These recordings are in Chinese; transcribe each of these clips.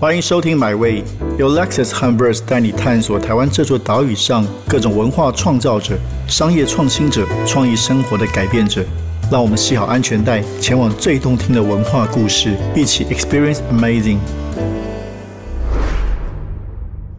欢迎收听《My Way》，由 Lexus h u m b e r s 带你探索台湾这座岛屿上各种文化创造者、商业创新者、创意生活的改变者。让我们系好安全带，前往最动听的文化故事，一起 Experience Amazing。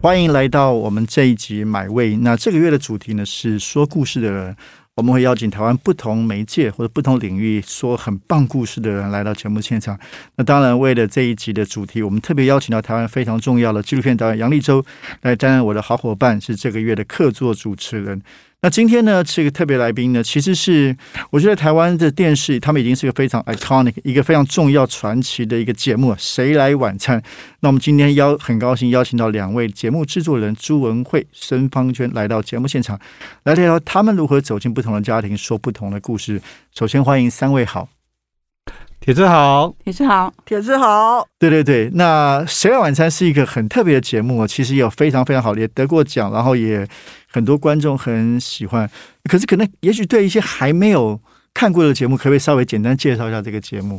欢迎来到我们这一集《买位》。那这个月的主题呢是说故事的人。我们会邀请台湾不同媒介或者不同领域说很棒故事的人来到节目现场。那当然，为了这一集的主题，我们特别邀请到台湾非常重要的纪录片导演杨立洲来担任我的好伙伴，是这个月的客座主持人。那今天呢，这个特别来宾呢，其实是我觉得台湾的电视，他们已经是一个非常 iconic、一个非常重要、传奇的一个节目。谁来晚餐？那我们今天邀很高兴邀请到两位节目制作人朱文慧、孙芳娟来到节目现场，来聊聊他们如何走进不同的家庭，说不同的故事。首先欢迎三位好。铁子好，铁子好，铁子好。对对对，那《谁来晚餐》是一个很特别的节目，其实有非常非常好的，也得过奖，然后也很多观众很喜欢。可是可能也许对一些还没有看过的节目，可不可以稍微简单介绍一下这个节目？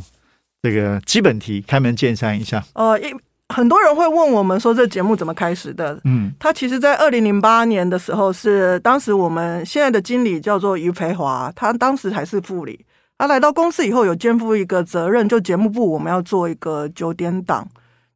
这个基本题，开门见山一下。呃，一很多人会问我们说，这节目怎么开始的？嗯，他其实在二零零八年的时候，是当时我们现在的经理叫做于培华，他当时还是副理。他来到公司以后，有肩负一个责任，就节目部我们要做一个九点档，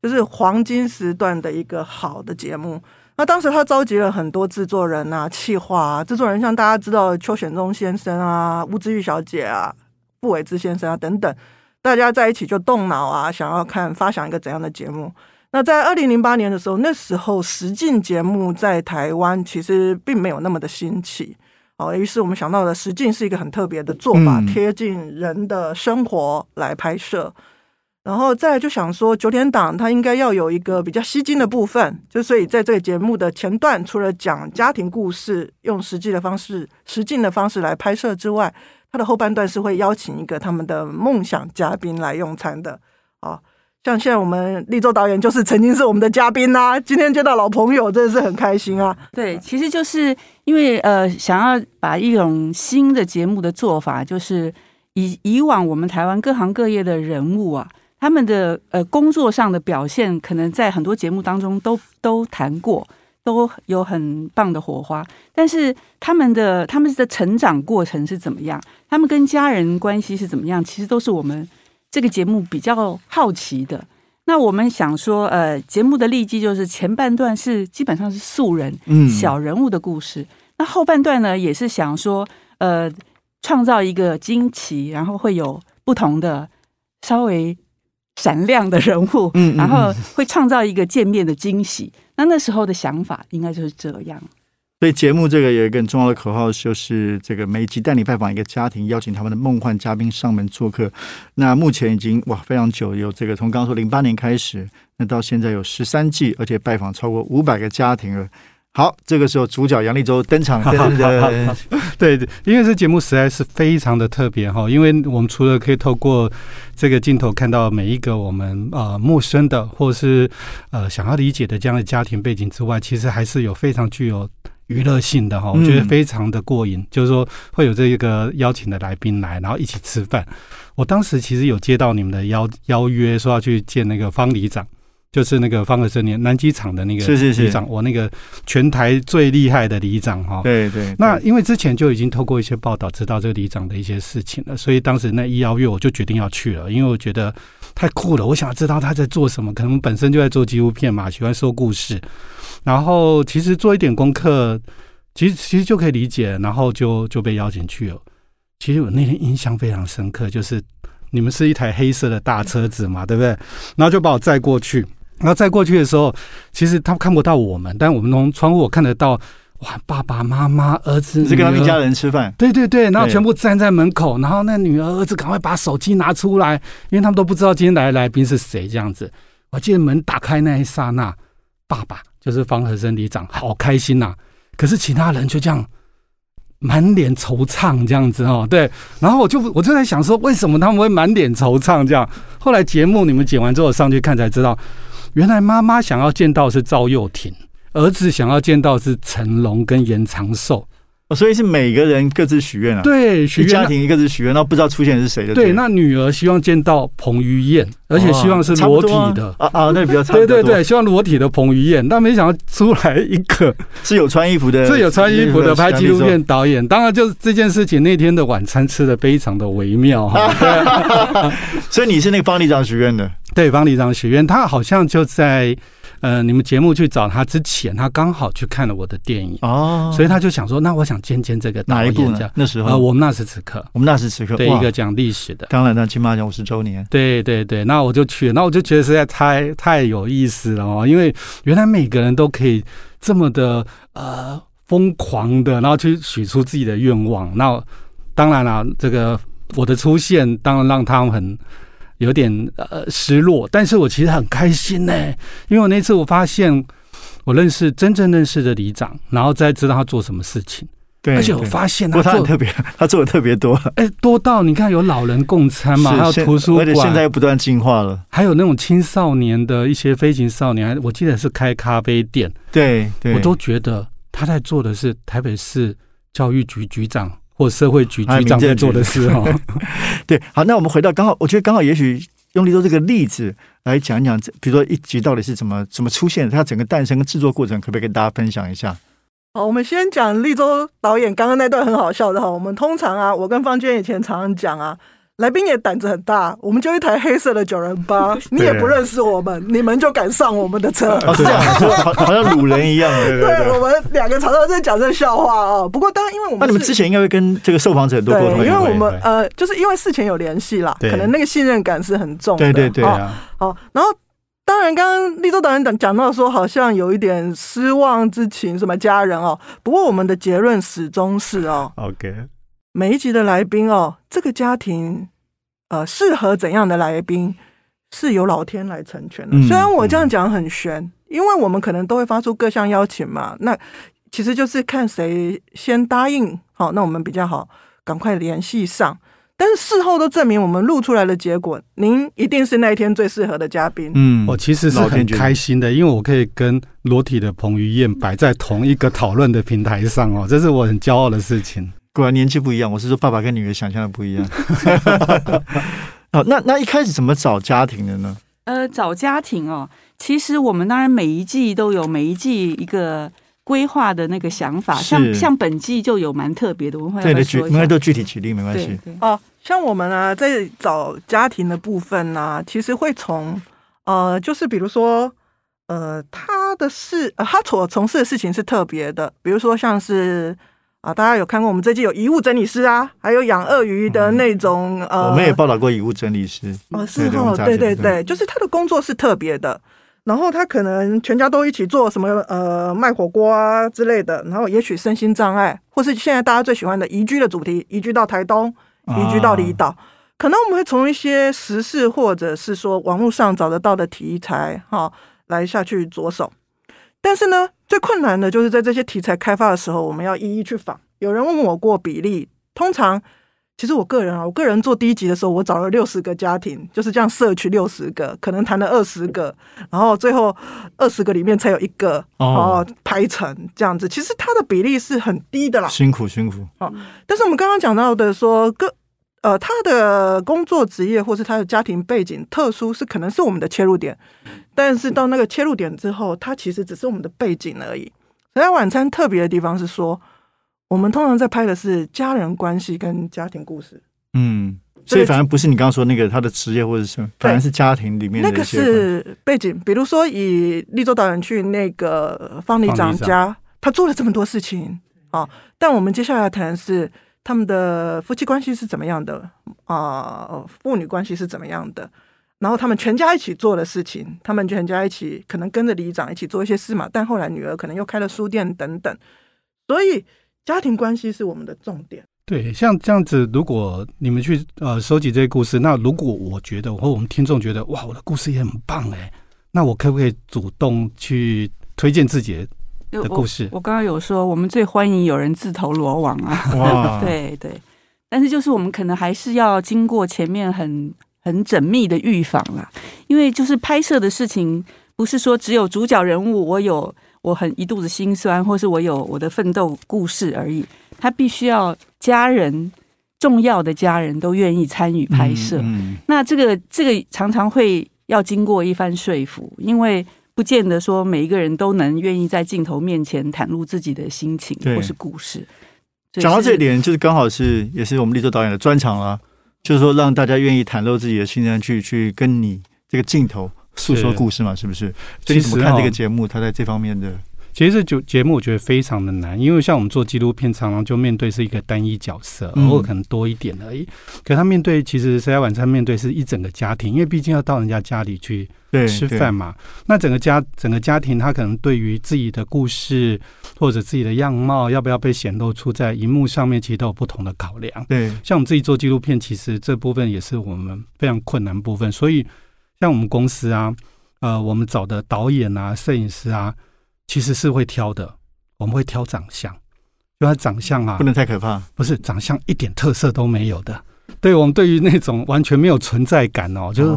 就是黄金时段的一个好的节目。那当时他召集了很多制作人啊、企划啊，制作人像大家知道邱显忠先生啊、吴志玉小姐啊、傅伟之先生啊等等，大家在一起就动脑啊，想要看发想一个怎样的节目。那在二零零八年的时候，那时候实境节目在台湾其实并没有那么的兴起。哦，于是我们想到的实境是一个很特别的做法，贴近人的生活来拍摄，然后再就想说九点档它应该要有一个比较吸睛的部分，就所以在这个节目的前段，除了讲家庭故事，用实际的方式、实境的方式来拍摄之外，它的后半段是会邀请一个他们的梦想嘉宾来用餐的，啊。像现在我们立州导演就是曾经是我们的嘉宾呐，今天见到老朋友真的是很开心啊。对，其实就是因为呃，想要把一种新的节目的做法，就是以以往我们台湾各行各业的人物啊，他们的呃工作上的表现，可能在很多节目当中都都谈过，都有很棒的火花。但是他们的他们的成长过程是怎么样？他们跟家人关系是怎么样？其实都是我们。这个节目比较好奇的，那我们想说，呃，节目的利基就是前半段是基本上是素人、小人物的故事，那后半段呢，也是想说，呃，创造一个惊奇，然后会有不同的稍微闪亮的人物，嗯，然后会创造一个见面的惊喜。那那时候的想法应该就是这样。所以节目这个有一个很重要的口号，就是这个每集带你拜访一个家庭，邀请他们的梦幻嘉宾上门做客。那目前已经哇非常久，有这个从刚刚说零八年开始，那到现在有十三季，而且拜访超过五百个家庭了。好，这个时候主角杨立洲登场。对 对，因为这节目实在是非常的特别哈，因为我们除了可以透过这个镜头看到每一个我们呃陌生的或是呃想要理解的这样的家庭背景之外，其实还是有非常具有。娱乐性的哈，我觉得非常的过瘾。就是说会有这一个邀请的来宾来，然后一起吃饭。我当时其实有接到你们的邀邀约，说要去见那个方里长，就是那个方和生年南机场的那个里长，我那个全台最厉害的里长哈。对对。那因为之前就已经透过一些报道知道这个里长的一些事情了，所以当时那一邀约我就决定要去了，因为我觉得太酷了，我想知道他在做什么。可能本身就在做纪录片嘛，喜欢说故事。然后其实做一点功课，其实其实就可以理解，然后就就被邀请去了。其实我那天印象非常深刻，就是你们是一台黑色的大车子嘛，对不对？然后就把我载过去，然后载过去的时候，其实他看不到我们，但我们从窗户我看得到，哇，爸爸妈妈、儿子是跟他们一家人吃饭，对对对，然后全部站在门口，然后那女儿、儿子赶快把手机拿出来，因为他们都不知道今天来的来宾是谁，这样子。我记得门打开那一刹那，爸爸。就是方和生里长，好开心呐！可是其他人就这样满脸惆怅，这样子哦。对，然后我就我就在想说，为什么他们会满脸惆怅？这样，后来节目你们剪完之后上去看才知道，原来妈妈想要见到是赵又廷，儿子想要见到是成龙跟严长寿。所以是每个人各自许愿啊。对，许愿家庭各自许愿，然后不知道出现是谁的。对，那女儿希望见到彭于晏，而且希望是裸体的啊啊，那比较差对对对，希望裸体的彭于晏。但没想到出来一个 是有穿衣服的，是有穿衣服的拍纪录片导演。当然，就是这件事情那天的晚餐吃的非常的微妙哈。所以你是那个方里长许愿的，对，方里长许愿，他好像就在。呃，你们节目去找他之前，他刚好去看了我的电影。哦，所以他就想说，那我想见见这个哪一部呢？那时候？呃，我们那时此刻，我们那时此刻，对一个讲历史的，当然那金马奖五十周年，对对对，那我就去，那我就觉得实在太太有意思了哦，因为原来每个人都可以这么的呃疯狂的，然后去许出自己的愿望。那当然了，这个我的出现，当然让他们很。有点呃失落，但是我其实很开心呢，因为我那次我发现我认识真正认识的里长，然后再知道他做什么事情，对，而且我发现他做特别，他做的特别多，哎，多到你看有老人共餐嘛，还有图书馆，而且现在又不断进化了，还有那种青少年的一些飞行少年，我记得是开咖啡店，对，我都觉得他在做的是台北市教育局局长。或社会局局长在做的事哈，对，好，那我们回到刚好，我觉得刚好也许用立州这个例子来讲讲，比如说一集到底是怎么怎么出现，它整个诞生跟制作过程，可不可以跟大家分享一下？好，我们先讲立州导演刚刚那段很好笑的哈，我们通常啊，我跟方娟以前常常讲啊。来宾也胆子很大，我们就一台黑色的九人八，你也不认识我们，你们就敢上我们的车？是这样，好 好像掳人一样。对，我们两个常常在讲这笑话哦。不过，当然，因为我们那你们之前应该会跟这个受访者多沟通，因为我们呃，就是因为事前有联系啦，可能那个信任感是很重的。对对对啊。好，然后当然，刚刚立州导演讲讲到说，好像有一点失望之情，什么家人哦。不过我们的结论始终是哦，OK。每一集的来宾哦，这个家庭，呃，适合怎样的来宾是由老天来成全的。虽然我这样讲很玄，因为我们可能都会发出各项邀请嘛，那其实就是看谁先答应，好，那我们比较好赶快联系上。但是事后都证明，我们录出来的结果，您一定是那一天最适合的嘉宾。嗯，我其实是很开心的，因为我可以跟裸体的彭于晏摆在同一个讨论的平台上哦，这是我很骄傲的事情。果然年纪不一样，我是说爸爸跟女儿想象的不一样。哦，那那一开始怎么找家庭的呢？呃，找家庭哦，其实我们当然每一季都有每一季一个规划的那个想法，像像本季就有蛮特别的文化。对的，举应该都具体举例没关系。哦，像我们呢，在找家庭的部分呢，其实会从呃，就是比如说呃，他的事，他所从事的事情是特别的，比如说像是。啊，大家有看过我们这季有遗物整理师啊，还有养鳄鱼的那种呃，我们也报道过遗物整理师哦，是哦，对对对，就是他的工作是特别的，然后他可能全家都一起做什么呃卖火锅啊之类的，然后也许身心障碍，或是现在大家最喜欢的移居的主题，移居到台东，移居到离岛，可能我们会从一些时事或者是说网络上找得到的题材哈来下去着手。但是呢，最困难的就是在这些题材开发的时候，我们要一一去访。有人问我过比例，通常其实我个人啊，我个人做第一集的时候，我找了六十个家庭，就是这样社区六十个，可能谈了二十个，然后最后二十个里面才有一个哦排成这样子。其实它的比例是很低的啦，辛苦辛苦哦。但是我们刚刚讲到的说各。呃，他的工作职业或是他的家庭背景特殊，是可能是我们的切入点，但是到那个切入点之后，它其实只是我们的背景而已。所以晚餐特别的地方是说，我们通常在拍的是家人关系跟家庭故事。嗯，所以反而不是你刚刚说那个他的职业或者什么，反而是家庭里面那个是背景。比如说以立州导演去那个方里长家，他做了这么多事情啊，但我们接下来谈的是。他们的夫妻关系是怎么样的啊？父女关系是怎么样的？然后他们全家一起做的事情，他们全家一起可能跟着里长一起做一些事嘛。但后来女儿可能又开了书店等等，所以家庭关系是我们的重点。对，像这样子，如果你们去呃收集这些故事，那如果我觉得或我们听众觉得哇，我的故事也很棒哎，那我可不可以主动去推荐自己？的故事，我刚刚有说，我们最欢迎有人自投罗网啊！对对，但是就是我们可能还是要经过前面很很缜密的预防啦，因为就是拍摄的事情，不是说只有主角人物，我有我很一肚子心酸，或是我有我的奋斗故事而已。他必须要家人重要的家人都愿意参与拍摄。那这个这个常常会要经过一番说服，因为不见得说每一个人都能愿意在镜头面前袒露自己的心情或是故事。讲到这一点，就是刚好是也是我们立州导演的专长啊，就是说让大家愿意袒露自己的心声，去去跟你这个镜头诉说故事嘛，是不是？所以你怎么看这个节目？他在这方面的。其实这节节目我觉得非常的难，因为像我们做纪录片，常常就面对是一个单一角色，偶尔可能多一点而已。可他面对其实谁家晚餐面对是一整个家庭，因为毕竟要到人家家里去吃饭嘛。那整个家整个家庭，他可能对于自己的故事或者自己的样貌要不要被显露出在荧幕上面，其实都有不同的考量。对，像我们自己做纪录片，其实这部分也是我们非常困难部分。所以像我们公司啊，呃，我们找的导演啊、摄影师啊。其实是会挑的，我们会挑长相，因为长相啊，不能太可怕。不是长相一点特色都没有的，对我们对于那种完全没有存在感哦，就是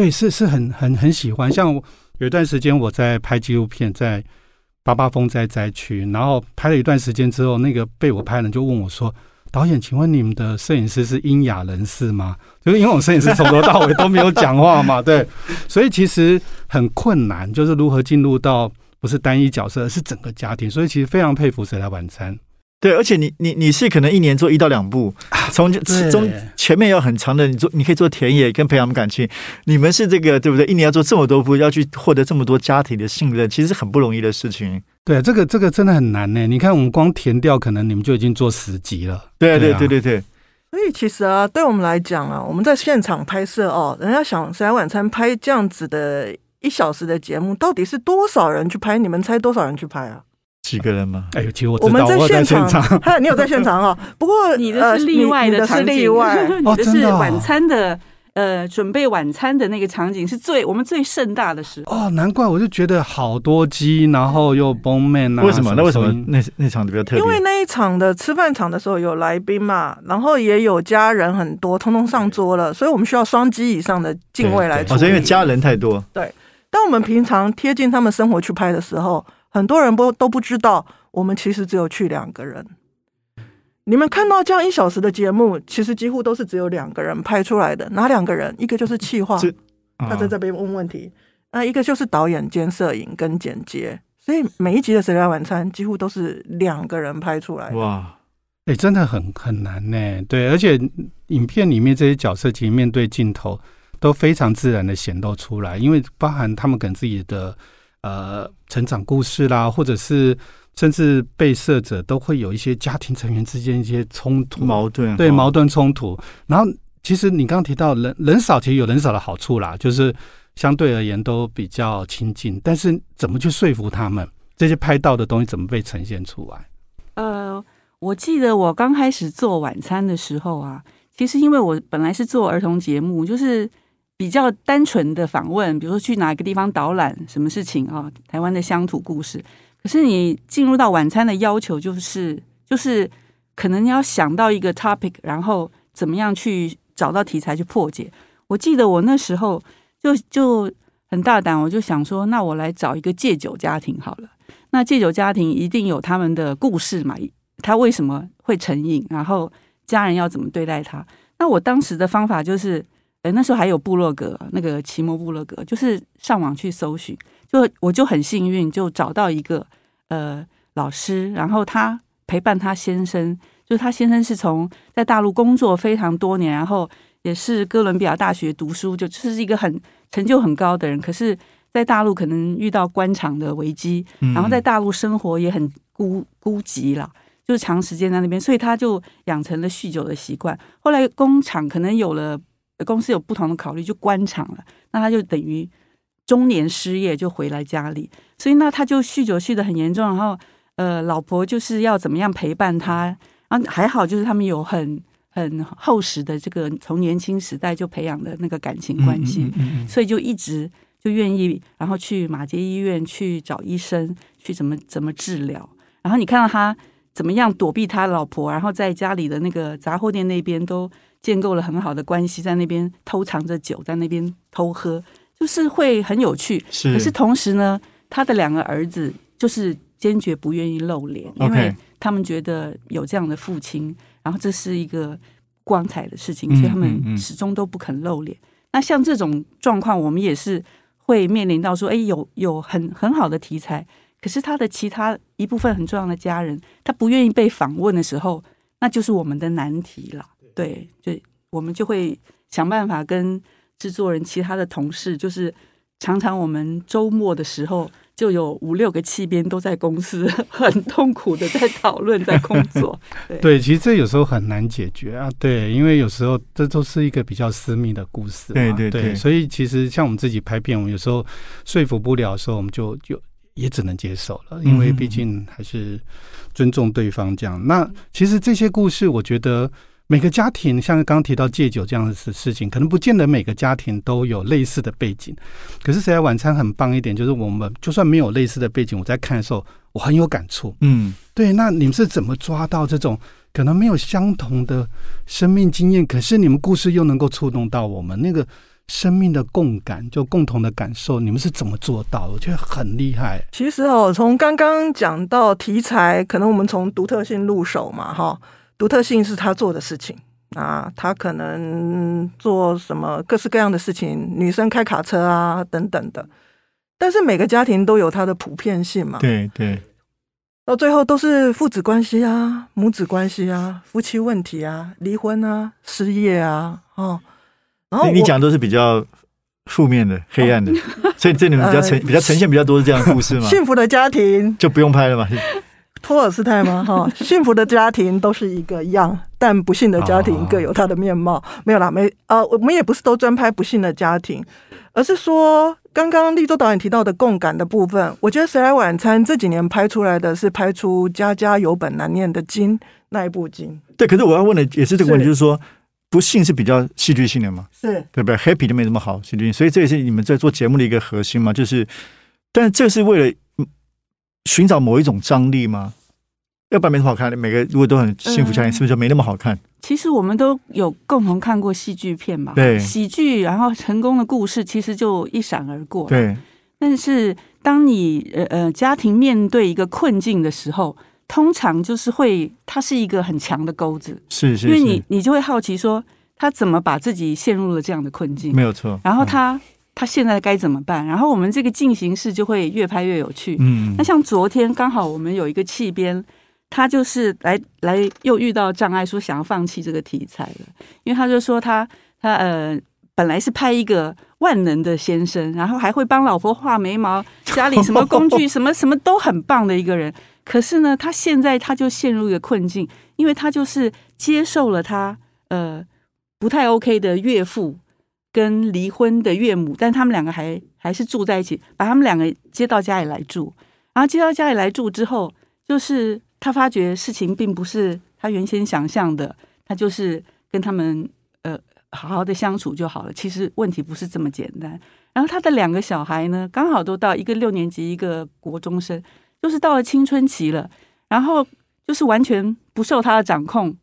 对，是是很很很喜欢。像有一段时间我在拍纪录片，在八八风灾灾区，然后拍了一段时间之后，那个被我拍的人就问我说：“导演，请问你们的摄影师是英雅人士吗？”就是因为我摄影师从头到尾都没有讲话嘛，对，所以其实很困难，就是如何进入到。不是单一角色，而是整个家庭，所以其实非常佩服《谁来晚餐》。对，而且你你你是可能一年做一到两部，从中前面要很长的，你做你可以做田野跟培养感情。你们是这个对不对？一年要做这么多部，要去获得这么多家庭的信任，其实很不容易的事情。对，这个这个真的很难呢。你看，我们光填掉，可能你们就已经做十集了。对对对对对。所以其实啊，对我们来讲啊，我们在现场拍摄哦，人家想《谁来晚餐》拍这样子的。一小时的节目到底是多少人去拍？你们猜多少人去拍啊？几个人吗？哎，其实我我们在现场，哈，你有在现场啊？不过你的是例外的场景，例外，你的是 晚餐的。呃，准备晚餐的那个场景是最我们最盛大的时候哦，难怪我就觉得好多鸡，然后又崩面啊。为什么？那为什么那那场比较特别？因为那一场的吃饭场的时候有来宾嘛，然后也有家人很多，通通上桌了，所以我们需要双机以上的敬畏来。哦，是因为家人太多。对。当我们平常贴近他们生活去拍的时候，很多人不都不知道，我们其实只有去两个人。你们看到这样一小时的节目，其实几乎都是只有两个人拍出来的。哪两个人？一个就是气化，他在这边问问题；那一个就是导演兼摄影跟剪接。所以每一集的《谁来晚餐》几乎都是两个人拍出来。哇，哎，真的很很难呢。对，而且影片里面这些角色其实面对镜头。都非常自然的显露出来，因为包含他们跟自己的呃成长故事啦，或者是甚至被摄者都会有一些家庭成员之间一些冲突矛盾，对矛盾冲突。然后其实你刚刚提到人人少，其实有人少的好处啦，就是相对而言都比较亲近。但是怎么去说服他们？这些拍到的东西怎么被呈现出来？呃，我记得我刚开始做晚餐的时候啊，其实因为我本来是做儿童节目，就是。比较单纯的访问，比如说去哪个地方导览，什么事情啊？台湾的乡土故事。可是你进入到晚餐的要求，就是就是可能你要想到一个 topic，然后怎么样去找到题材去破解。我记得我那时候就就很大胆，我就想说，那我来找一个戒酒家庭好了。那戒酒家庭一定有他们的故事嘛？他为什么会成瘾？然后家人要怎么对待他？那我当时的方法就是。哎，那时候还有部落格，那个奇摩部落格，就是上网去搜寻，就我就很幸运，就找到一个呃老师，然后他陪伴他先生，就是他先生是从在大陆工作非常多年，然后也是哥伦比亚大学读书，就就是一个很成就很高的人，可是在大陆可能遇到官场的危机，然后在大陆生活也很孤孤寂了，就是长时间在那边，所以他就养成了酗酒的习惯，后来工厂可能有了。公司有不同的考虑，就关厂了。那他就等于中年失业，就回来家里。所以那他就酗酒酗的很严重。然后呃，老婆就是要怎么样陪伴他。然后，还好就是他们有很很厚实的这个从年轻时代就培养的那个感情关系，所以就一直就愿意，然后去马街医院去找医生去怎么怎么治疗。然后你看到他怎么样躲避他老婆，然后在家里的那个杂货店那边都。建构了很好的关系，在那边偷藏着酒，在那边偷喝，就是会很有趣。是，可是同时呢，他的两个儿子就是坚决不愿意露脸，因为他们觉得有这样的父亲，然后这是一个光彩的事情，所以他们始终都不肯露脸。那像这种状况，我们也是会面临到说，哎，有有很很好的题材，可是他的其他一部分很重要的家人，他不愿意被访问的时候，那就是我们的难题了。对，就我们就会想办法跟制作人、其他的同事，就是常常我们周末的时候。就有五六个气边都在公司，很痛苦的在讨论，在工作。对，其实这有时候很难解决啊。对，因为有时候这都是一个比较私密的故事。对对对，所以其实像我们自己拍片，我们有时候说服不了的时候，我们就就也只能接受了，因为毕竟还是尊重对方这样。那其实这些故事，我觉得。每个家庭像刚刚提到戒酒这样的事事情，可能不见得每个家庭都有类似的背景。可是谁来晚餐很棒一点，就是我们就算没有类似的背景，我在看的时候我很有感触。嗯，对。那你们是怎么抓到这种可能没有相同的生命经验，可是你们故事又能够触动到我们那个生命的共感，就共同的感受？你们是怎么做到？我觉得很厉害。其实哦，从刚刚讲到题材，可能我们从独特性入手嘛，哈。独特性是他做的事情啊，他可能做什么各式各样的事情，女生开卡车啊等等的。但是每个家庭都有它的普遍性嘛，对对。到最后都是父子关系啊、母子关系啊、夫妻问题啊、离婚啊、失业啊，哦。然后你讲都是比较负面的、黑暗的，所以这里面比较呈比较呈现比较多是这样的故事嘛？幸福的家庭就不用拍了嘛。托尔斯泰吗？哈，幸福的家庭都是一个样，但不幸的家庭各有它的面貌。没有啦，没呃，我们也不是都专拍不幸的家庭，而是说刚刚立州导演提到的共感的部分。我觉得《谁来晚餐》这几年拍出来的是拍出家家有本难念的经那一部经。对，可是我要问的也是这个问题，就是说不幸是比较戏剧性的嘛？是，对不对？Happy 就没那么好戏剧性，所以这也是你们在做节目的一个核心嘛？就是，但是这是为了。寻找某一种张力吗？要不然没那么好看。每个如果都很幸福家庭，是不是就没那么好看？其实我们都有共同看过戏剧片嘛，对，喜剧，然后成功的故事其实就一闪而过。对，但是当你呃呃家庭面对一个困境的时候，通常就是会，它是一个很强的钩子，是是，因为你你就会好奇说，他怎么把自己陷入了这样的困境？没有错。然后他。他现在该怎么办？然后我们这个进行式就会越拍越有趣。嗯，那像昨天刚好我们有一个气编，他就是来来又遇到障碍，说想要放弃这个题材了，因为他就说他他呃本来是拍一个万能的先生，然后还会帮老婆画眉毛，家里什么工具什么什么都很棒的一个人，可是呢，他现在他就陷入一个困境，因为他就是接受了他呃不太 OK 的岳父。跟离婚的岳母，但他们两个还还是住在一起，把他们两个接到家里来住。然后接到家里来住之后，就是他发觉事情并不是他原先想象的，他就是跟他们呃好好的相处就好了。其实问题不是这么简单。然后他的两个小孩呢，刚好都到一个六年级，一个国中生，就是到了青春期了，然后就是完全不受他的掌控。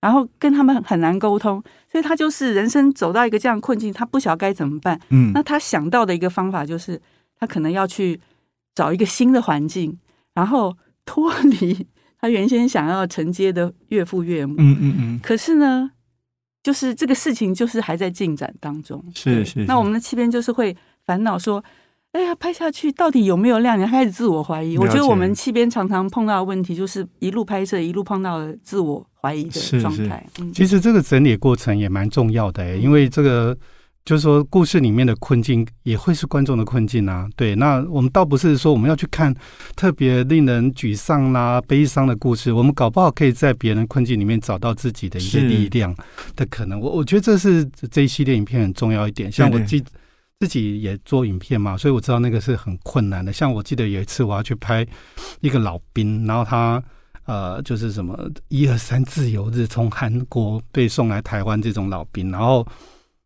然后跟他们很难沟通，所以他就是人生走到一个这样困境，他不晓得该怎么办。嗯，那他想到的一个方法就是，他可能要去找一个新的环境，然后脱离 他原先想要承接的岳父岳母。嗯嗯嗯。可是呢，就是这个事情就是还在进展当中。是是。那我们的七边就是会烦恼说。哎呀，拍下去到底有没有亮点？开始自我怀疑。我觉得我们气边常常碰到的问题，就是一路拍摄一路碰到的自我怀疑的状态。嗯，其实这个整理过程也蛮重要的，因为这个就是说故事里面的困境也会是观众的困境啊。对，那我们倒不是说我们要去看特别令人沮丧啦、悲伤的故事，我们搞不好可以在别人困境里面找到自己的一些力量的可能。我我觉得这是这一系列影片很重要一点。像我记。自己也做影片嘛，所以我知道那个是很困难的。像我记得有一次我要去拍一个老兵，然后他呃就是什么一二三自由日从韩国被送来台湾这种老兵，然后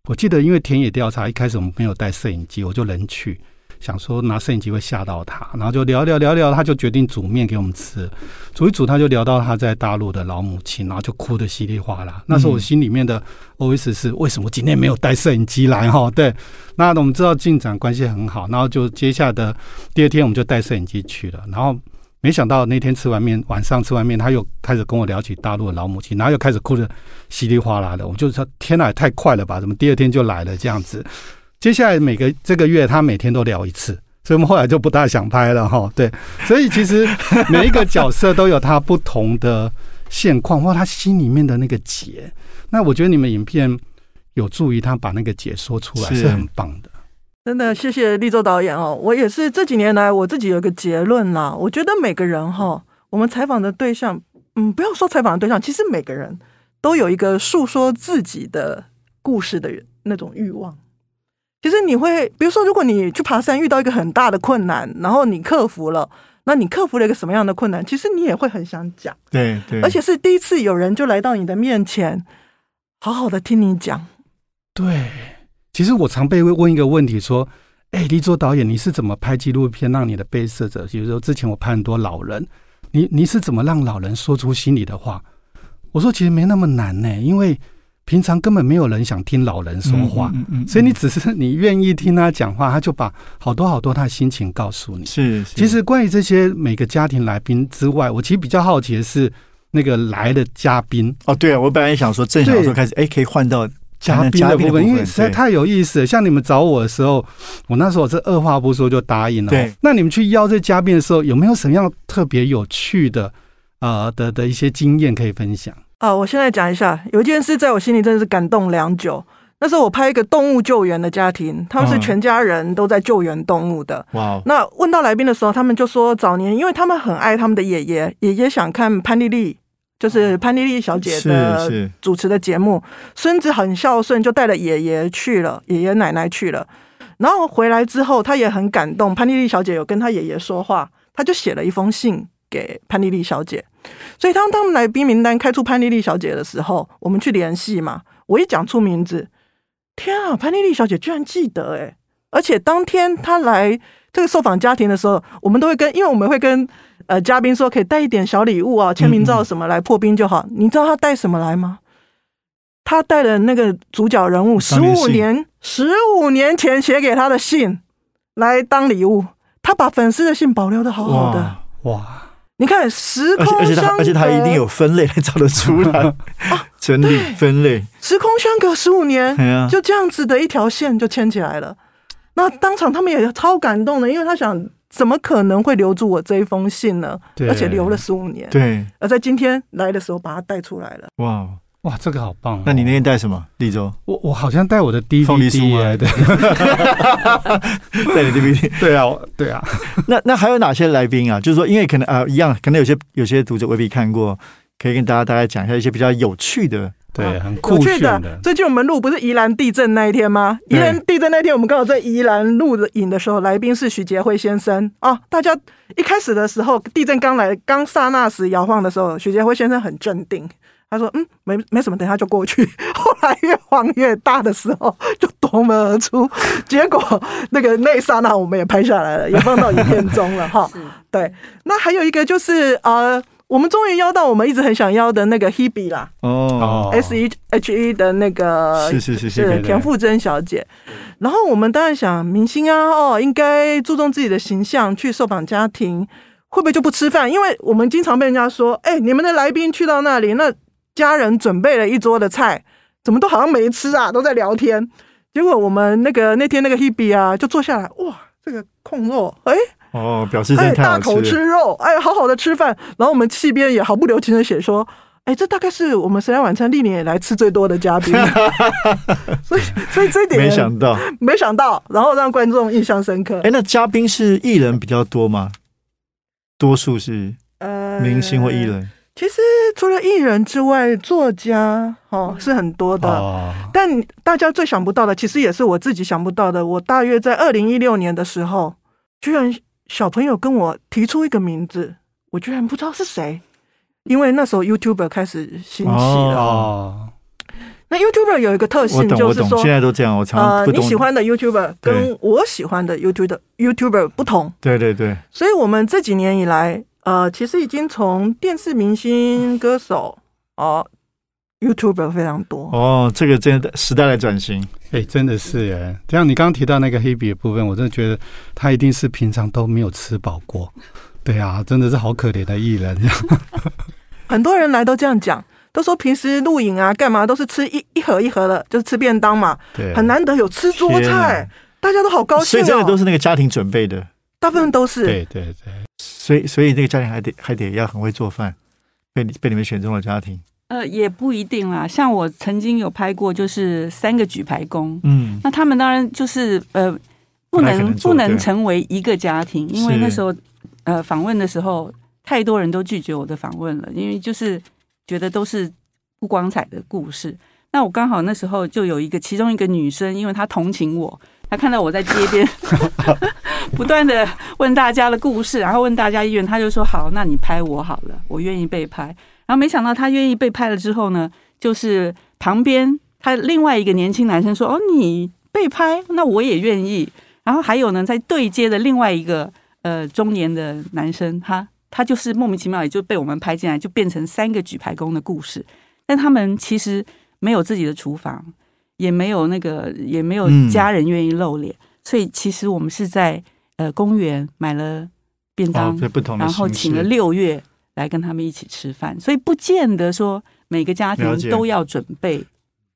我记得因为田野调查一开始我们没有带摄影机，我就人去，想说拿摄影机会吓到他，然后就聊聊聊聊，他就决定煮面给我们吃。煮一煮，他就聊到他在大陆的老母亲，然后就哭的稀里哗啦。那时候我心里面的 OS 是：为什么今天没有带摄影机来？哈，对。那我们知道进展关系很好，然后就接下的第二天我们就带摄影机去了。然后没想到那天吃完面，晚上吃完面，他又开始跟我聊起大陆的老母亲，然后又开始哭得稀里哗啦的。我就说：天哪，太快了吧？怎么第二天就来了这样子？接下来每个这个月，他每天都聊一次，所以我们后来就不大想拍了哈。对，所以其实每一个角色都有他不同的现况，或他心里面的那个结。那我觉得你们影片有助于他把那个结说出来，是很棒的。真的，谢谢立州导演哦。我也是这几年来，我自己有个结论啦。我觉得每个人哈，我们采访的对象，嗯，不要说采访的对象，其实每个人都有一个诉说自己的故事的那种欲望。其实你会，比如说，如果你去爬山遇到一个很大的困难，然后你克服了，那你克服了一个什么样的困难？其实你也会很想讲，对对，而且是第一次有人就来到你的面前，好好的听你讲。对，其实我常被问一个问题，说：“哎，李卓导演，你是怎么拍纪录片让你的被摄者？比如说之前我拍很多老人，你你是怎么让老人说出心里的话？”我说：“其实没那么难呢，因为。”平常根本没有人想听老人说话，所以你只是你愿意听他讲话，他就把好多好多他的心情告诉你。是，其实关于这些每个家庭来宾之外，我其实比较好奇的是那个来的嘉宾。哦，对啊，我本来也想说，正想说开始，哎，可以换到嘉宾的部分，因为实在太有意思。像你们找我的时候，我那时候是二话不说就答应了。对，那你们去邀这嘉宾的时候，有没有什么样特别有趣的呃的的一些经验可以分享？啊，我现在讲一下，有一件事在我心里真的是感动良久。那时候我拍一个动物救援的家庭，他们是全家人都在救援动物的。哇！那问到来宾的时候，他们就说早年因为他们很爱他们的爷爷，爷爷想看潘丽丽，就是潘丽丽小姐的主持的节目，孙子很孝顺，就带了爷爷去了，爷爷奶奶去了。然后回来之后，他也很感动，潘丽丽小姐有跟他爷爷说话，他就写了一封信给潘丽丽小姐。所以当他们来宾名单开出潘丽丽小姐的时候，我们去联系嘛。我一讲出名字，天啊，潘丽丽小姐居然记得哎！而且当天她来这个受访家庭的时候，我们都会跟，因为我们会跟呃嘉宾说，可以带一点小礼物啊，签名照什么来破冰就好。你知道她带什么来吗？她带了那个主角人物十五年十五年前写给她的信来当礼物。她把粉丝的信保留的好好的，哇！你看时空而且他而且他一定有分类来找得出来 整理分类。时空相隔十五年，就这样子的一条线就牵起来了。那当场他们也超感动的，因为他想，怎么可能会留住我这一封信呢？而且留了十五年。对，而在今天来的时候，把它带出来了。哇。哇，这个好棒！那你那天带什么？立州，我我好像带我的 DVD 来的，带你 DVD。对啊，对啊。那那还有哪些来宾啊？就是说，因为可能啊，一样，可能有些有些读者未必看过，可以跟大家大概讲一下一些比较有趣的，对，很酷炫的。最近我们录不是宜兰地震那一天吗？宜兰地震那天，我们刚好在宜兰录影的时候，来宾是许杰辉先生啊。大家一开始的时候，地震刚来，刚刹那时摇晃的时候，许杰辉先生很镇定。他说：“嗯，没没什么，等下就过去。后来越晃越大的时候，就夺门而出。结果那个那一刹那，我们也拍下来了，也放到影片中了。哈，对。那还有一个就是呃，我们终于邀到我们一直很想要的那个 Hebe 啦。哦，S E H E 的那个是是是是田馥甄小姐。然后我们当然想，明星啊，哦，应该注重自己的形象，去受访家庭会不会就不吃饭？因为我们经常被人家说，哎，你们的来宾去到那里，那。家人准备了一桌的菜，怎么都好像没吃啊，都在聊天。结果我们那个那天那个 Hebe 啊，就坐下来，哇，这个控肉，哎，哦，表示真的大口吃肉，哎，好好的吃饭。然后我们气边也毫不留情的写说，哎，这大概是我们神来晚餐历年来吃最多的嘉宾。所以，所以这一点没想到，没想到，然后让观众印象深刻。哎，那嘉宾是艺人比较多吗？多数是呃明星或艺人。其实除了艺人之外，作家哦是很多的，但大家最想不到的，其实也是我自己想不到的。我大约在二零一六年的时候，居然小朋友跟我提出一个名字，我居然不知道是谁，因为那时候 YouTuber 开始兴起了。哦那 YouTuber 有一个特性，就是说现在都这样。我常呃，你喜欢的 YouTuber 跟我喜欢的 YouTuber YouTuber 不同。对对对。所以我们这几年以来，呃，其实已经从电视明星、歌手哦，YouTuber 非常多。哦，这个真的时代的转型，哎，真的是哎。这样你刚刚提到那个黑笔的部分，我真的觉得他一定是平常都没有吃饱过。对啊，真的是好可怜的艺人。很多人来都这样讲。都说平时录影啊，干嘛都是吃一一盒一盒的，就是吃便当嘛。对，很难得有吃桌菜，大家都好高兴。所以这个都是那个家庭准备的，大部分都是。对对对。所以所以那个家庭还得还得要很会做饭，被被你们选中了家庭。呃，也不一定啦。像我曾经有拍过，就是三个举牌工。嗯。那他们当然就是呃，不能不能成为一个家庭，因为那时候呃访问的时候，太多人都拒绝我的访问了，因为就是。觉得都是不光彩的故事。那我刚好那时候就有一个，其中一个女生，因为她同情我，她看到我在街边 不断的问大家的故事，然后问大家意愿，他就说：“好，那你拍我好了，我愿意被拍。”然后没想到他愿意被拍了之后呢，就是旁边他另外一个年轻男生说：“哦，你被拍，那我也愿意。”然后还有呢，在对接的另外一个呃中年的男生，他。他就是莫名其妙，也就被我们拍进来，就变成三个举牌工的故事。但他们其实没有自己的厨房，也没有那个，也没有家人愿意露脸。所以其实我们是在呃公园买了便当，然后请了六月来跟他们一起吃饭。所以不见得说每个家庭都要准备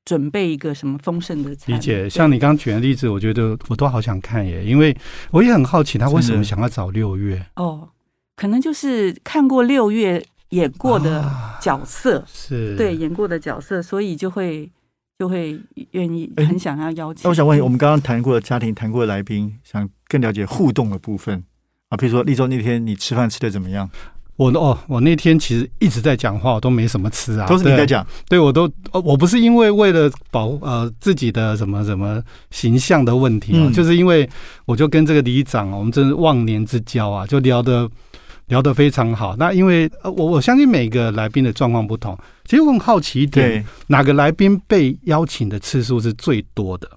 准备一个什么丰盛的菜。理解。像你刚刚举的例子，我觉得我都好想看耶，因为我也很好奇他为什么想要找六月哦。可能就是看过六月演过的角色，是对演过的角色，所以就会就会愿意很想要邀请。那我想问，我们刚刚谈过的家庭，谈过的来宾，想更了解互动的部分啊，比如说立州那天你吃饭吃的怎么样？我哦，我那天其实一直在讲话，我都没什么吃啊，都是你在讲。对，我都我不是因为为了保呃自己的什么什么形象的问题啊，就是因为我就跟这个里长，我们真是忘年之交啊，就聊的。聊得非常好。那因为呃，我我相信每个来宾的状况不同。其实我很好奇一点，哪个来宾被邀请的次数是最多的？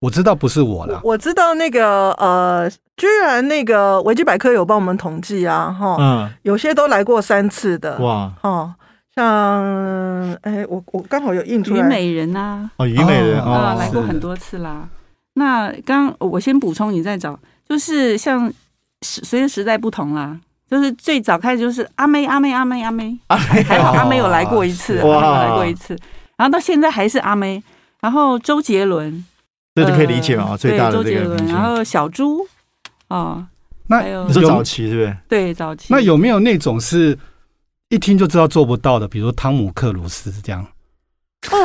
我知道不是我了。我知道那个呃，居然那个维基百科有帮我们统计啊，哈，嗯，有些都来过三次的哇，哦，像哎，我我刚好有印出来，虞美人啊，哦，虞美人啊，来过很多次啦。那刚我先补充，你再找，就是像随着时代不同啦。就是最早开始就是阿妹阿妹阿妹阿妹，还好阿妹有来过一次，有来过一次，然后到现在还是阿妹，然后周杰伦，这就可以理解嘛，最大的周杰伦，然后小猪，哦，那还有你说早期对不对？对早期，那有没有那种是一听就知道做不到的，比如汤姆克鲁斯这样？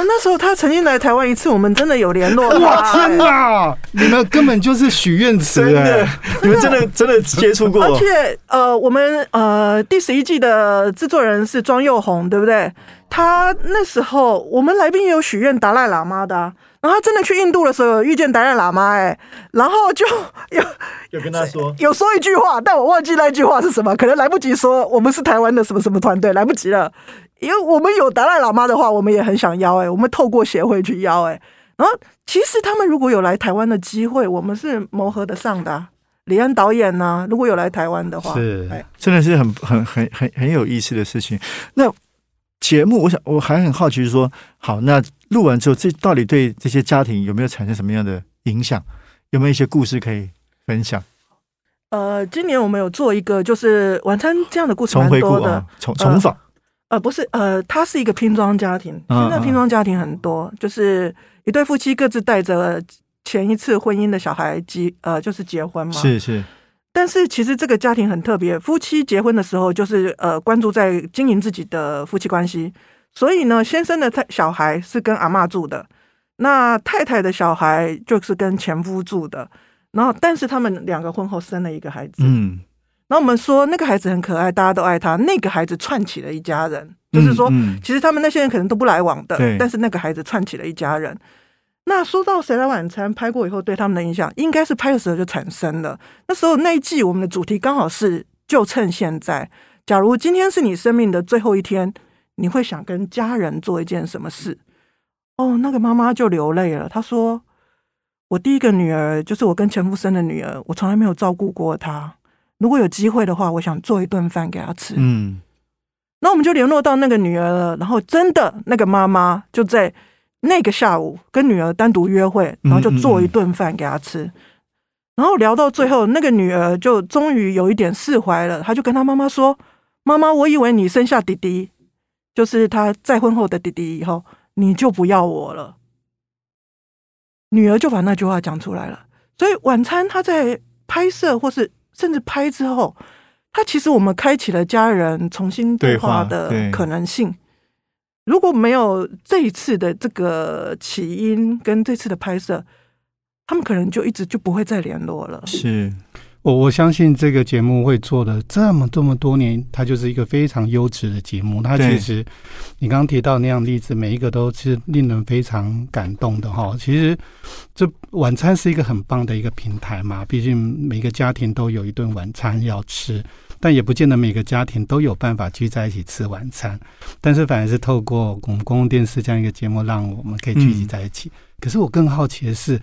哦，那时候他曾经来台湾一次，我们真的有联络。哇天哪，你们根本就是许愿池哎！你们真的 真的接触过？而且呃，我们呃第十一季的制作人是庄佑红，对不对？他那时候我们来宾也有许愿达赖喇嘛的，然后他真的去印度的时候遇见达赖喇嘛哎，然后就 有有跟他说有说一句话，但我忘记那句话是什么，可能来不及说。我们是台湾的什么什么团队，来不及了。因为我们有达赖喇嘛的话，我们也很想邀哎，我们透过协会去邀哎。然后其实他们如果有来台湾的机会，我们是磨合得上的。李安导演呢，如果有来台湾的话，是，真的是很很很很很有意思的事情。那节目，我想我还很好奇，是说，好，那录完之后，这到底对这些家庭有没有产生什么样的影响？有没有一些故事可以分享？呃，今年我们有做一个，就是晚餐这样的故事，蛮多的，重重访。呃，不是，呃，他是一个拼装家庭。现在拼装家庭很多，就是一对夫妻各自带着前一次婚姻的小孩结，呃，就是结婚嘛。是是。但是其实这个家庭很特别，夫妻结婚的时候就是呃关注在经营自己的夫妻关系，所以呢，先生的太小孩是跟阿妈住的，那太太的小孩就是跟前夫住的，然后但是他们两个婚后生了一个孩子。嗯。那我们说那个孩子很可爱，大家都爱他。那个孩子串起了一家人，就是说，其实他们那些人可能都不来往的，但是那个孩子串起了一家人。那说到《谁来晚餐》拍过以后对他们的影响，应该是拍的时候就产生了。那时候那一季我们的主题刚好是就趁现在。假如今天是你生命的最后一天，你会想跟家人做一件什么事？哦，那个妈妈就流泪了。她说：“我第一个女儿就是我跟前夫生的女儿，我从来没有照顾过她。如果有机会的话，我想做一顿饭给她吃。”嗯，那我们就联络到那个女儿了。然后真的，那个妈妈就在那个下午跟女儿单独约会，然后就做一顿饭给她吃。然后聊到最后，那个女儿就终于有一点释怀了。她就跟她妈妈说：“妈妈，我以为你生下弟弟，就是她再婚后的弟弟以后，你就不要我了。”女儿就把那句话讲出来了。所以晚餐她在拍摄或是甚至拍之后，他其实我们开启了家人重新对话的可能性。如果没有这一次的这个起因跟这次的拍摄。他们可能就一直就不会再联络了。是我我相信这个节目会做的这么这么多年，它就是一个非常优质的节目。它其实你刚刚提到那样例子，每一个都是令人非常感动的哈。其实这晚餐是一个很棒的一个平台嘛，毕竟每个家庭都有一顿晚餐要吃，但也不见得每个家庭都有办法聚在一起吃晚餐。但是反而是透过我们公共电视这样一个节目，让我们可以聚集在一起。可是我更好奇的是。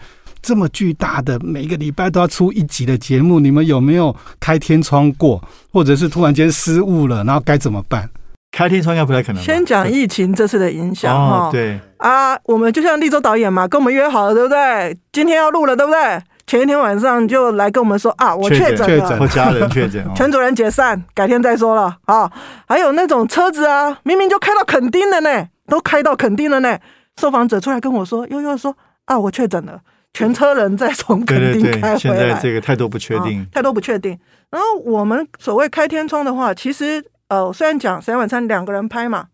这么巨大的，每个礼拜都要出一集的节目，你们有没有开天窗过，或者是突然间失误了，然后该怎么办？开天窗应该不太可能。先讲疫情这次的影响哈，对啊，我们就像立州导演嘛，跟我们约好了，对不对？今天要录了，对不对？前一天晚上就来跟我们说啊，我确诊了，我家人确诊，全组人解散，改天再说了啊。还有那种车子啊，明明就开到垦丁了呢，都开到垦丁了呢，受访者出来跟我说，悠悠说啊，我确诊了。全车人在从垦丁开回来，现在这个太多不确定，太多不确定。然后我们所谓开天窗的话，其实呃，虽然讲《三晚餐》两个人拍嘛，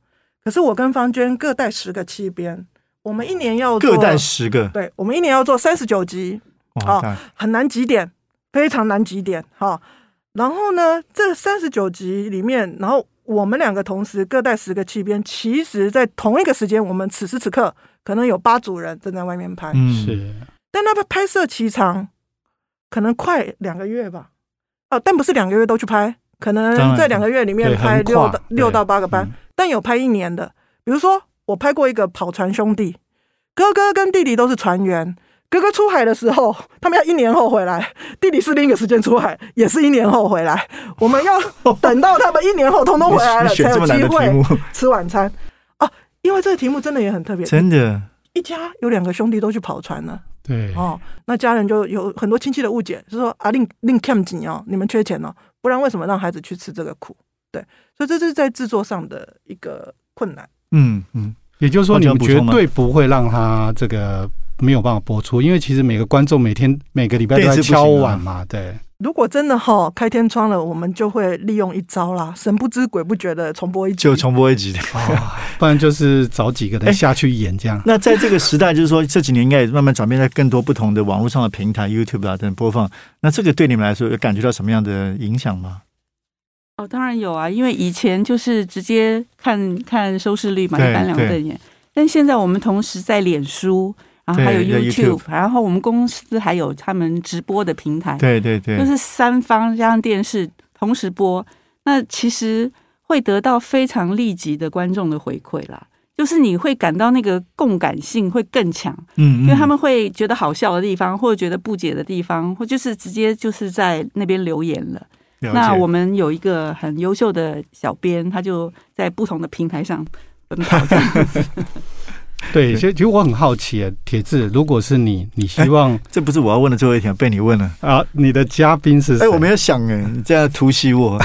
可是我跟方娟各带十个七边，我们一年要各带十个，对，我们一年要做三十九集，啊，很难几点，非常难几点，哈。然后呢，这三十九集里面，然后我们两个同时各带十个七边，其实在同一个时间，我们此时此刻可能有八组人正在外面拍，是。但那个拍摄期长可能快两个月吧，哦，但不是两个月都去拍，可能在两个月里面拍六到六到八个班，但有拍一年的，比如说我拍过一个跑船兄弟，哥哥跟弟弟都是船员，哥哥出海的时候，他们要一年后回来，弟弟是另一个时间出海，也是一年后回来，我们要 等到他们一年后通通回来了，才有机会吃晚餐。啊，因为这个题目真的也很特别，真的，一家有两个兄弟都去跑船了。对哦，那家人就有很多亲戚的误解，就说啊，令令 cam 紧哦，你们缺钱哦，不然为什么让孩子去吃这个苦？对，所以这是在制作上的一个困难。嗯嗯，也就是说，你们绝对不会让他这个没有办法播出，因为其实每个观众每天每个礼拜都在敲碗嘛，对。如果真的哈开天窗了，我们就会利用一招啦，神不知鬼不觉的重播一集，就重播一集，不然就是找几个人下去演这样。那在这个时代，就是说这几年应该也慢慢转变在更多不同的网络上的平台，YouTube 啊等播放。那这个对你们来说有感觉到什么样的影响吗？哦，当然有啊，因为以前就是直接看看收视率嘛，一般两瞪眼，但现在我们同时在脸书。然后还有 YouTube，然后我们公司还有他们直播的平台，对对对，就是三方加上电视同时播，那其实会得到非常立即的观众的回馈啦。就是你会感到那个共感性会更强，嗯，因为他们会觉得好笑的地方，或者觉得不解的地方，或就是直接就是在那边留言了。那我们有一个很优秀的小编，他就在不同的平台上奔跑这样子。对，其实其实我很好奇，铁志，如果是你，你希望这不是我要问的最后一题，被你问了啊？你的嘉宾是？哎，我没有想哎，你这样突袭我。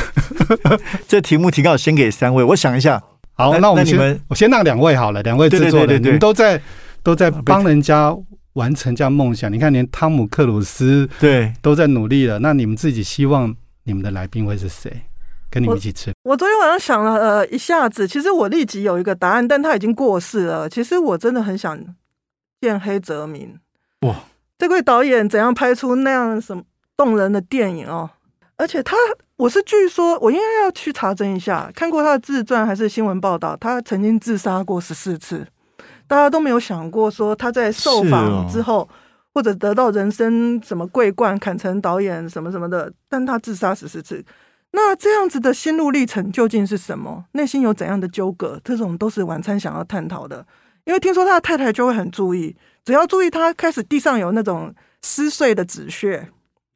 这题目提稿先给三位，我想一下。好，那我们先我先让两位好了，两位制作人，你们都在都在帮人家完成这样梦想。你看，连汤姆克鲁斯对都在努力了，那你们自己希望你们的来宾会是谁？跟你们一起吃。我昨天晚上想了呃一下子，其实我立即有一个答案，但他已经过世了。其实我真的很想见黑泽明。哇，这位导演怎样拍出那样什么动人的电影哦？而且他，我是据说，我应该要去查证一下，看过他的自传还是新闻报道，他曾经自杀过十四次。大家都没有想过说他在受访之后，或者得到人生什么桂冠，砍成导演什么什么的，但他自杀十四次。那这样子的心路历程究竟是什么？内心有怎样的纠葛？这种都是晚餐想要探讨的。因为听说他的太太就会很注意，只要注意他开始地上有那种撕碎的纸屑，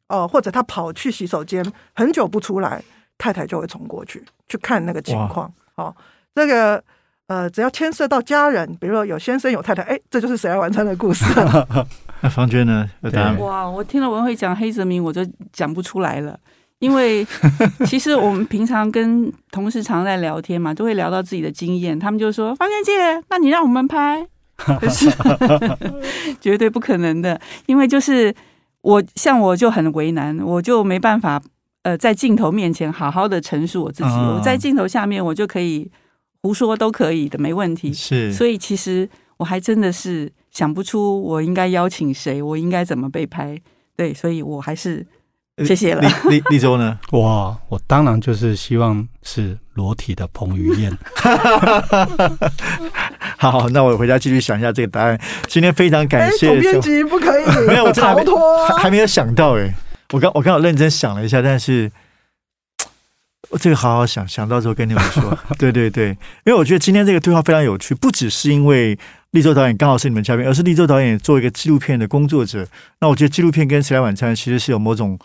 哦，或者他跑去洗手间很久不出来，太太就会冲过去去看那个情况。哦，这个呃，只要牵涉到家人，比如说有先生有太太，哎，这就是谁来晚餐的故事。那方娟呢？哇，我听了文慧讲黑泽明，我就讲不出来了。因为其实我们平常跟同事常在聊天嘛，都会聊到自己的经验。他们就说：“方娟姐，那你让我们拍，可是绝对不可能的。因为就是我，像我就很为难，我就没办法呃，在镜头面前好好的陈述我自己。我在镜头下面，我就可以胡说，都可以的，没问题。是，所以其实我还真的是想不出我应该邀请谁，我应该怎么被拍。对，所以我还是。谢谢了，立立立州呢？哇，我当然就是希望是裸体的彭于晏。好，那我回家继续想一下这个答案。今天非常感谢总编辑，不可以 没有，我逃脱，还没有想到哎。我刚我刚好认真想了一下，但是我 这个好好想想到时候跟你们说。对对对，因为我觉得今天这个对话非常有趣，不只是因为。立州导演刚好是你们嘉宾，而是立州导演做一个纪录片的工作者。那我觉得纪录片跟《谁来晚餐》其实是有某种，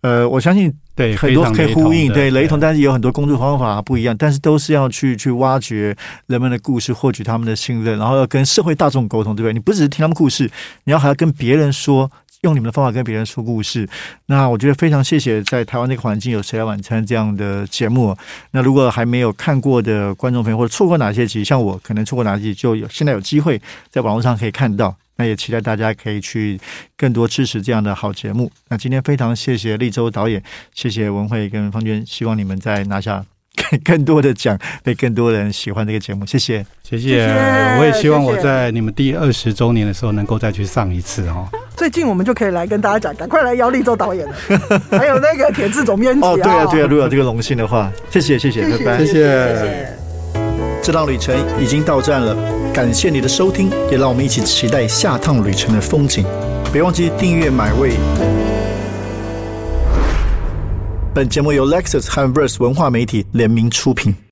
呃，我相信对很多可以呼应，对雷同，但是有很多工作方法不一样，但是都是要去去挖掘人们的故事，获取他们的信任，然后要跟社会大众沟通，对不对？你不只是听他们故事，你要还要跟别人说。用你们的方法跟别人说故事，那我觉得非常谢谢在台湾那个环境有《谁来晚餐》这样的节目。那如果还没有看过的观众朋友，或者错过哪些集，像我可能错过哪些集，就有现在有机会在网络上可以看到。那也期待大家可以去更多支持这样的好节目。那今天非常谢谢立州导演，谢谢文慧跟方娟，希望你们再拿下。更多的讲，被更多人喜欢这个节目，谢谢，谢谢。我也希望我在你们第二十周年的时候能够再去上一次哦。最近我们就可以来跟大家讲，赶快来邀立州导演了，还有那个铁志总编辑。哦，对啊，对啊，如果有这个荣幸的话，谢谢，谢谢，拜拜，谢谢。这趟旅程已经到站了，感谢你的收听，也让我们一起期待下趟旅程的风景。别忘记订阅买位。本节目由 Lexus 和 Verse 文化媒体联名出品。